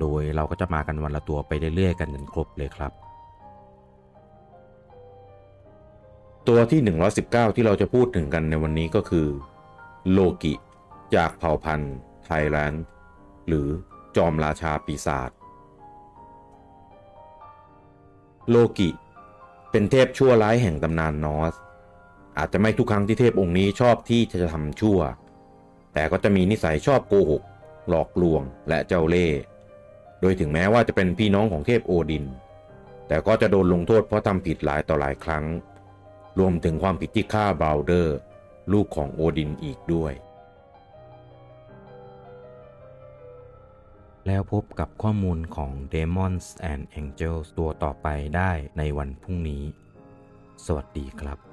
โดยเราก็จะมากันวันละตัวไปเรื่อยๆ กันจนครบเลยครับ ตัวที่ 119 ที่เราจะพูดถึงกันในวันนี้ก็คือโลกิ จากเผ่าพันธุ์ไทแลนด์หรือจอมราชาปีศาจโลกิ เป็นเทพชั่วร้ายแห่งตำนานนอส อาจจะไม่ทุกครั้งที่เทพองค์นี้ชอบที่จะทำชั่ว แต่ก็จะมีนิสัยชอบโกหก หลอกลวงและเจ้าเล่ห์ โดยถึงแม้ว่าจะเป็นพี่น้องของเทพโอดิน แต่ก็จะโดนลงโทษเพราะทำผิดหลายต่อหลายครั้ง รวมถึงความผิดที่ฆ่าบราวเดอร์ ลูกของโอดินอีกด้วย แล้วพบกับข้อมูลของ Demons and Angels ตัวต่อไปได้ในวันพรุ่งนี้ สวัสดีครับ